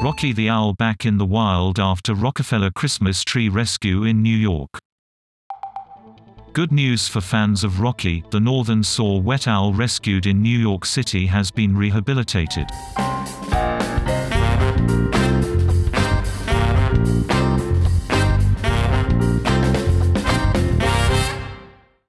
Rocky the Owl back in the wild after Rockefeller Christmas tree rescue in New York. Good news for fans of Rocky, the northern saw-whet owl rescued in New York City has been rehabilitated.